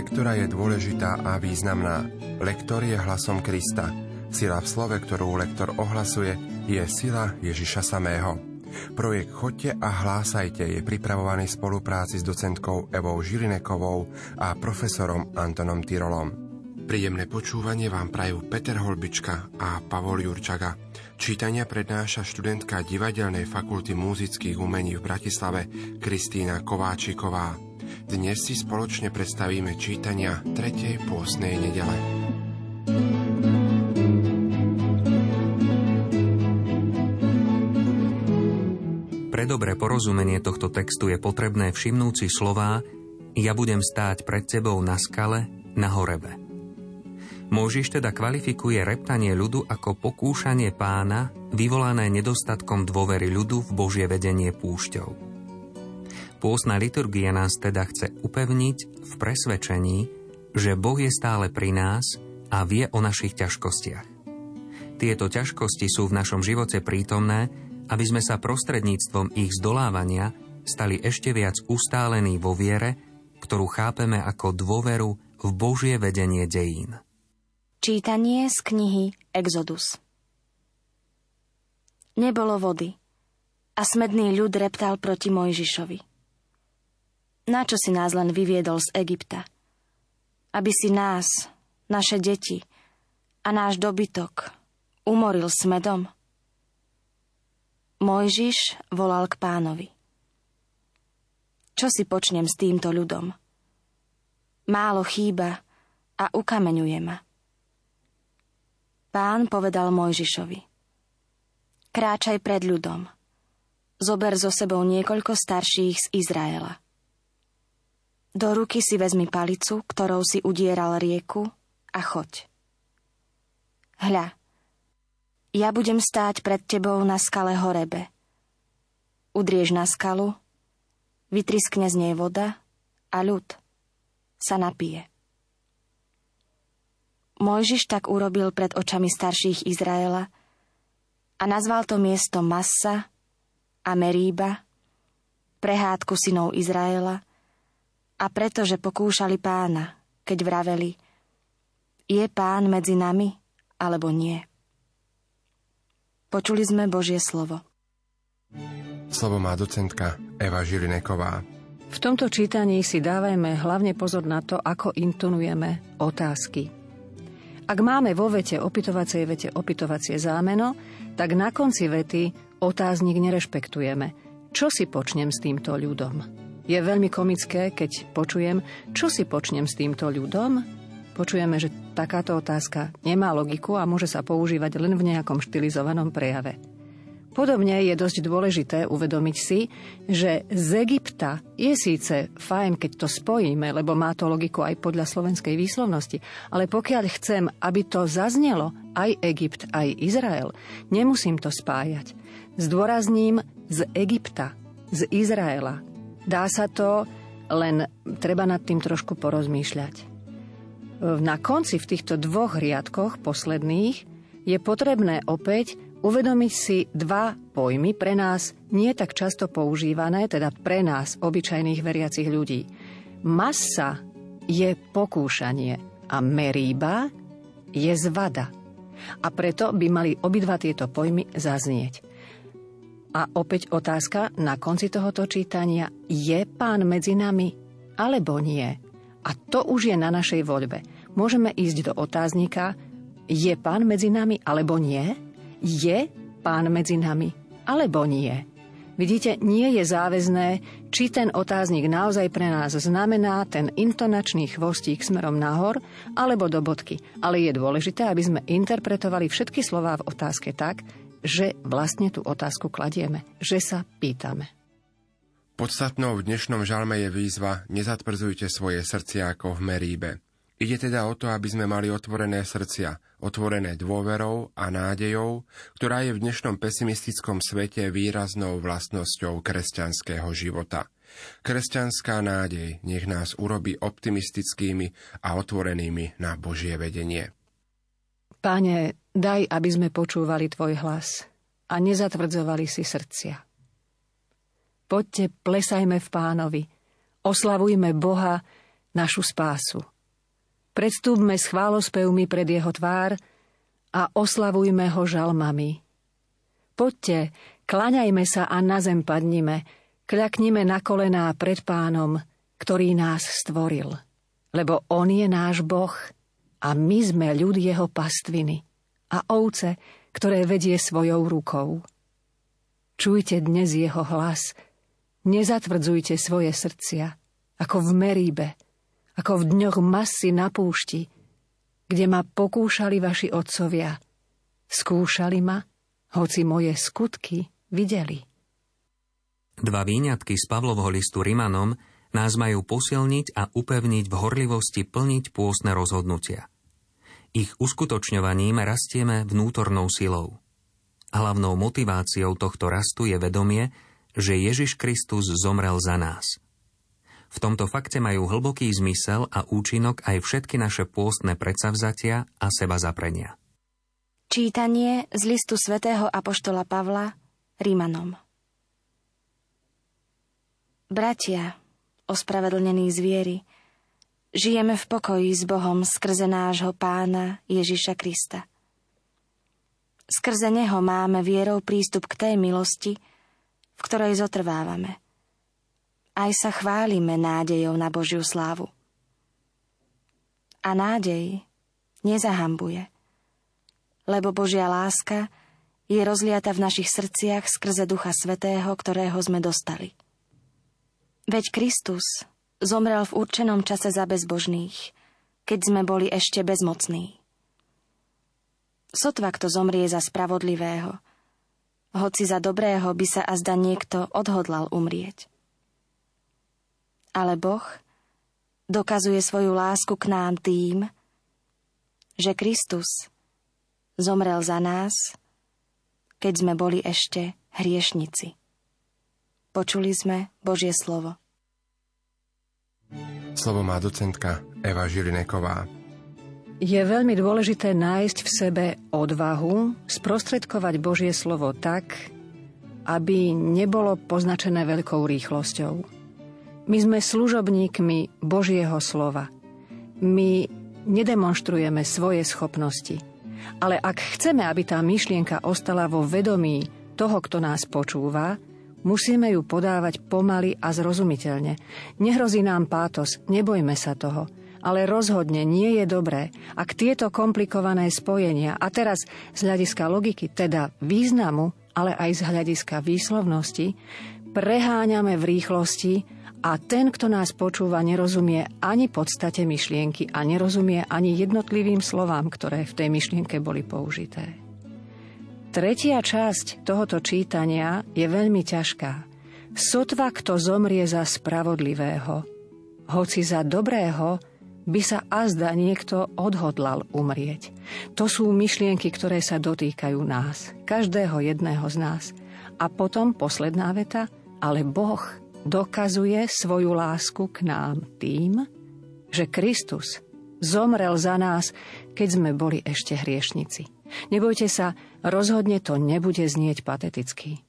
Lektora je dôležitá a významná. Lektor je hlasom Krista. Sila v slove, ktorú lektor ohlasuje, je sila Ježiša samého. Projekt Chodte a hlásajte je pripravovaný v spolupráci s docentkou Evou Žilinekovou a profesorom Antonom Tyrolom. Príjemné počúvanie vám prajú Peter Holbička a Pavol Jurčaga. Čítania prednáša študentka Divadelnej fakulty múzických umení v Bratislave Kristýna Kováčiková. Dnes si spoločne predstavíme čítania 3. pôstnej nedele. Pre dobré porozumenie tohto textu je potrebné všimnúť si slová Ja budem stáť pred tebou na skale, na horebe. Môžiš teda kvalifikuje reptanie ľudu ako pokúšanie pána, vyvolané nedostatkom dôvery ľudu v Božie vedenie púšťou. Pôsna liturgia nás teda chce upevniť v presvedčení, že Boh je stále pri nás a vie o našich ťažkostiach. Tieto ťažkosti sú v našom živote prítomné aby sme sa prostredníctvom ich zdolávania stali ešte viac ustálení vo viere, ktorú chápeme ako dôveru v Božie vedenie dejín. Čítanie z knihy Exodus Nebolo vody a smedný ľud reptal proti Mojžišovi. Na čo si nás len vyviedol z Egypta? Aby si nás, naše deti a náš dobytok umoril smedom? Mojžiš volal k pánovi. Čo si počnem s týmto ľudom? Málo chýba a ukameňuje ma. Pán povedal Mojžišovi. Kráčaj pred ľudom. Zober so sebou niekoľko starších z Izraela. Do ruky si vezmi palicu, ktorou si udieral rieku a choď. Hľa, ja budem stáť pred tebou na skale Horebe. Udriež na skalu, vytriskne z nej voda a ľud sa napije. Mojžiš tak urobil pred očami starších Izraela a nazval to miesto Massa a Meríba, prehádku synov Izraela, a pretože pokúšali pána, keď vraveli, je pán medzi nami alebo nie. Počuli sme Božie slovo. Slovo má docentka Eva Žilineková. V tomto čítaní si dávajme hlavne pozor na to, ako intonujeme otázky. Ak máme vo vete opytovacej vete opytovacie zámeno, tak na konci vety otáznik nerešpektujeme. Čo si počnem s týmto ľudom? Je veľmi komické, keď počujem, čo si počnem s týmto ľudom? počujeme, že takáto otázka nemá logiku a môže sa používať len v nejakom štilizovanom prejave. Podobne je dosť dôležité uvedomiť si, že z Egypta je síce fajn, keď to spojíme, lebo má to logiku aj podľa slovenskej výslovnosti, ale pokiaľ chcem, aby to zaznelo aj Egypt, aj Izrael, nemusím to spájať. Zdôrazním z Egypta, z Izraela. Dá sa to, len treba nad tým trošku porozmýšľať na konci v týchto dvoch riadkoch posledných je potrebné opäť uvedomiť si dva pojmy pre nás nie tak často používané, teda pre nás, obyčajných veriacich ľudí. Masa je pokúšanie a meríba je zvada. A preto by mali obidva tieto pojmy zaznieť. A opäť otázka na konci tohoto čítania. Je pán medzi nami alebo nie? A to už je na našej voľbe. Môžeme ísť do otáznika, je pán medzi nami alebo nie? Je pán medzi nami alebo nie? Vidíte, nie je záväzné, či ten otáznik naozaj pre nás znamená ten intonačný chvostík smerom nahor alebo do bodky. Ale je dôležité, aby sme interpretovali všetky slová v otázke tak, že vlastne tú otázku kladieme, že sa pýtame. Podstatnou v dnešnom žalme je výzva Nezatvrdzujte svoje srdcia ako v Meríbe. Ide teda o to, aby sme mali otvorené srdcia, otvorené dôverou a nádejou, ktorá je v dnešnom pesimistickom svete výraznou vlastnosťou kresťanského života. Kresťanská nádej nech nás urobí optimistickými a otvorenými na Božie vedenie. Páne, daj, aby sme počúvali Tvoj hlas a nezatvrdzovali si srdcia. Poďte, plesajme v pánovi. Oslavujme Boha, našu spásu. Predstúpme s chválospevmi pred jeho tvár a oslavujme ho žalmami. Poďte, klaňajme sa a na zem padnime, kľaknime na kolená pred pánom, ktorý nás stvoril. Lebo on je náš Boh a my sme ľud jeho pastviny a ovce, ktoré vedie svojou rukou. Čujte dnes jeho hlas, nezatvrdzujte svoje srdcia, ako v Meríbe, ako v dňoch masy na púšti, kde ma pokúšali vaši otcovia. Skúšali ma, hoci moje skutky videli. Dva výňatky z Pavlovho listu Rimanom nás majú posilniť a upevniť v horlivosti plniť pôstne rozhodnutia. Ich uskutočňovaním rastieme vnútornou silou. Hlavnou motiváciou tohto rastu je vedomie, že Ježiš Kristus zomrel za nás – v tomto fakte majú hlboký zmysel a účinok aj všetky naše pôstne predsavzatia a seba zaprenia. Čítanie z listu svätého Apoštola Pavla Rímanom Bratia, ospravedlnení zviery, žijeme v pokoji s Bohom skrze nášho pána Ježiša Krista. Skrze Neho máme vierou prístup k tej milosti, v ktorej zotrvávame – aj sa chválime nádejou na Božiu slávu. A nádej nezahambuje, lebo Božia láska je rozliata v našich srdciach skrze Ducha Svetého, ktorého sme dostali. Veď Kristus zomrel v určenom čase za bezbožných, keď sme boli ešte bezmocní. Sotva kto zomrie za spravodlivého, hoci za dobrého by sa azda niekto odhodlal umrieť. Ale Boh dokazuje svoju lásku k nám tým, že Kristus zomrel za nás, keď sme boli ešte hriešnici. Počuli sme Božie slovo. Slovo má docentka Eva Žilineková. Je veľmi dôležité nájsť v sebe odvahu sprostredkovať Božie slovo tak, aby nebolo poznačené veľkou rýchlosťou my sme služobníkmi Božieho slova. My nedemonstrujeme svoje schopnosti. Ale ak chceme, aby tá myšlienka ostala vo vedomí toho, kto nás počúva, musíme ju podávať pomaly a zrozumiteľne. Nehrozí nám pátos, nebojme sa toho. Ale rozhodne nie je dobré, ak tieto komplikované spojenia, a teraz z hľadiska logiky, teda významu, ale aj z hľadiska výslovnosti, preháňame v rýchlosti a ten, kto nás počúva, nerozumie ani podstate myšlienky a nerozumie ani jednotlivým slovám, ktoré v tej myšlienke boli použité. Tretia časť tohoto čítania je veľmi ťažká. Sotva kto zomrie za spravodlivého, hoci za dobrého by sa azda niekto odhodlal umrieť. To sú myšlienky, ktoré sa dotýkajú nás, každého jedného z nás. A potom posledná veta, ale Boh dokazuje svoju lásku k nám tým, že Kristus zomrel za nás, keď sme boli ešte hriešnici. Nebojte sa, rozhodne to nebude znieť pateticky.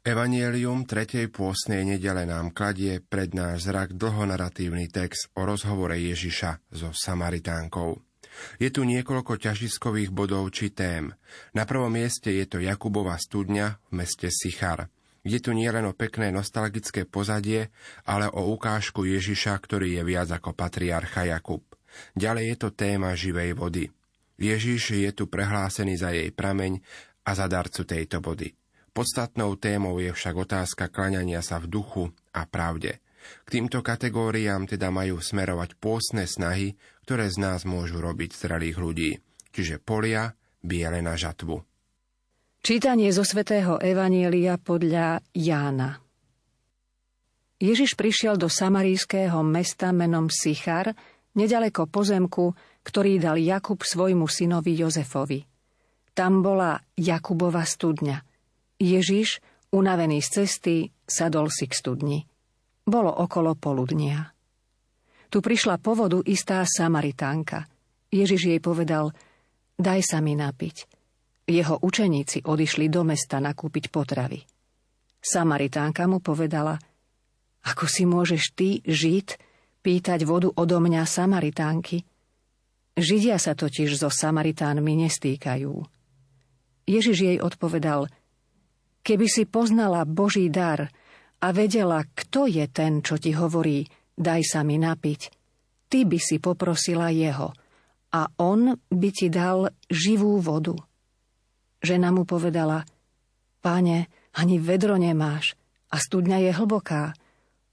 Evangelium 3. pôstnej nedele nám kladie pred náš zrak dlhonaratívny text o rozhovore Ježiša so Samaritánkou. Je tu niekoľko ťažiskových bodov či tém. Na prvom mieste je to Jakubova studňa v meste Sichar – je tu nielen o pekné nostalgické pozadie, ale o ukážku Ježiša, ktorý je viac ako patriarcha Jakub. Ďalej je to téma živej vody. Ježiš je tu prehlásený za jej prameň a za darcu tejto vody. Podstatnou témou je však otázka klaňania sa v duchu a pravde. K týmto kategóriám teda majú smerovať pôstne snahy, ktoré z nás môžu robiť zralých ľudí, čiže polia biele na žatvu. Čítanie zo svätého Evanielia podľa Jána. Ježiš prišiel do samarijského mesta menom Sichar, nedaleko pozemku, ktorý dal Jakub svojmu synovi Jozefovi. Tam bola Jakubova studňa. Ježiš, unavený z cesty, sadol si k studni. Bolo okolo poludnia. Tu prišla po vodu istá Samaritánka. Ježiš jej povedal, daj sa mi napiť. Jeho učeníci odišli do mesta nakúpiť potravy. Samaritánka mu povedala, ako si môžeš ty, Žid, pýtať vodu odo mňa Samaritánky? Židia sa totiž so Samaritánmi nestýkajú. Ježiš jej odpovedal, keby si poznala Boží dar a vedela, kto je ten, čo ti hovorí, daj sa mi napiť, ty by si poprosila jeho a on by ti dal živú vodu. Žena mu povedala, páne, ani vedro nemáš a studňa je hlboká.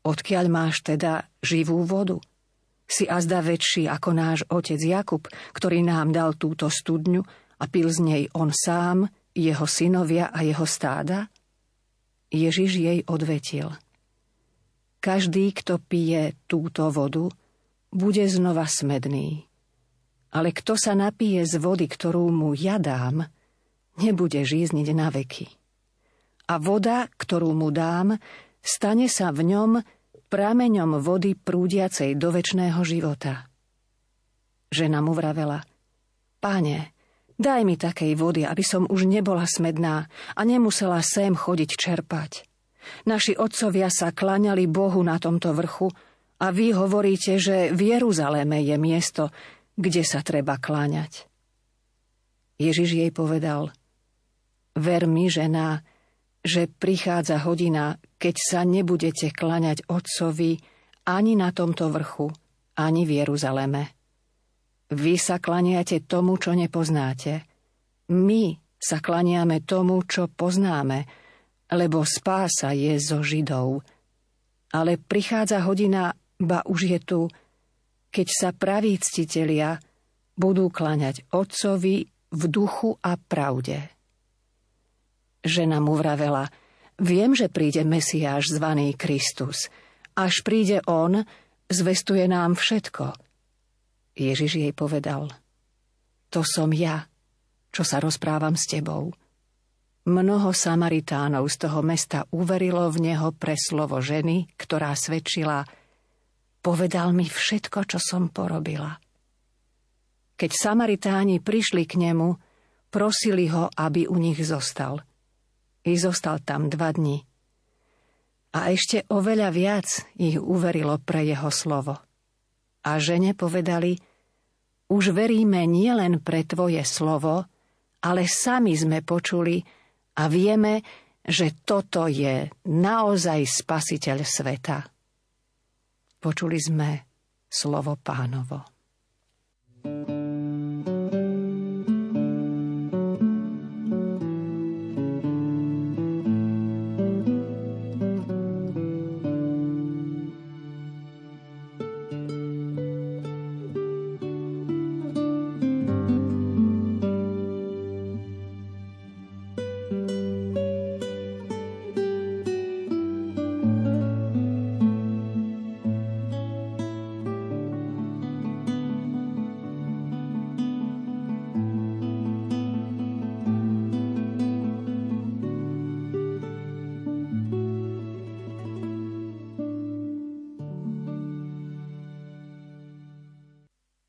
Odkiaľ máš teda živú vodu? Si azda väčší ako náš otec Jakub, ktorý nám dal túto studňu a pil z nej on sám, jeho synovia a jeho stáda? Ježiš jej odvetil. Každý, kto pije túto vodu, bude znova smedný. Ale kto sa napije z vody, ktorú mu ja dám, nebude žízniť na veky. A voda, ktorú mu dám, stane sa v ňom prameňom vody prúdiacej do väčšného života. Žena mu vravela, Páne, daj mi takej vody, aby som už nebola smedná a nemusela sem chodiť čerpať. Naši otcovia sa klaňali Bohu na tomto vrchu a vy hovoríte, že v Jeruzaleme je miesto, kde sa treba kláňať. Ježiš jej povedal, ver mi, žena, že prichádza hodina, keď sa nebudete klaňať Otcovi ani na tomto vrchu, ani v Jeruzaleme. Vy sa klaniate tomu, čo nepoznáte. My sa klaniame tomu, čo poznáme, lebo spása je zo Židov. Ale prichádza hodina, ba už je tu, keď sa praví ctitelia budú klaňať Otcovi v duchu a pravde. Žena mu vravela, viem, že príde Mesiáš zvaný Kristus. Až príde on, zvestuje nám všetko. Ježiš jej povedal, to som ja, čo sa rozprávam s tebou. Mnoho Samaritánov z toho mesta uverilo v neho pre slovo ženy, ktorá svedčila, povedal mi všetko, čo som porobila. Keď Samaritáni prišli k nemu, prosili ho, aby u nich zostal – i zostal tam dva dni. A ešte oveľa viac ich uverilo pre jeho slovo. A žene povedali, už veríme nielen pre tvoje slovo, ale sami sme počuli a vieme, že toto je naozaj spasiteľ sveta. Počuli sme slovo pánovo.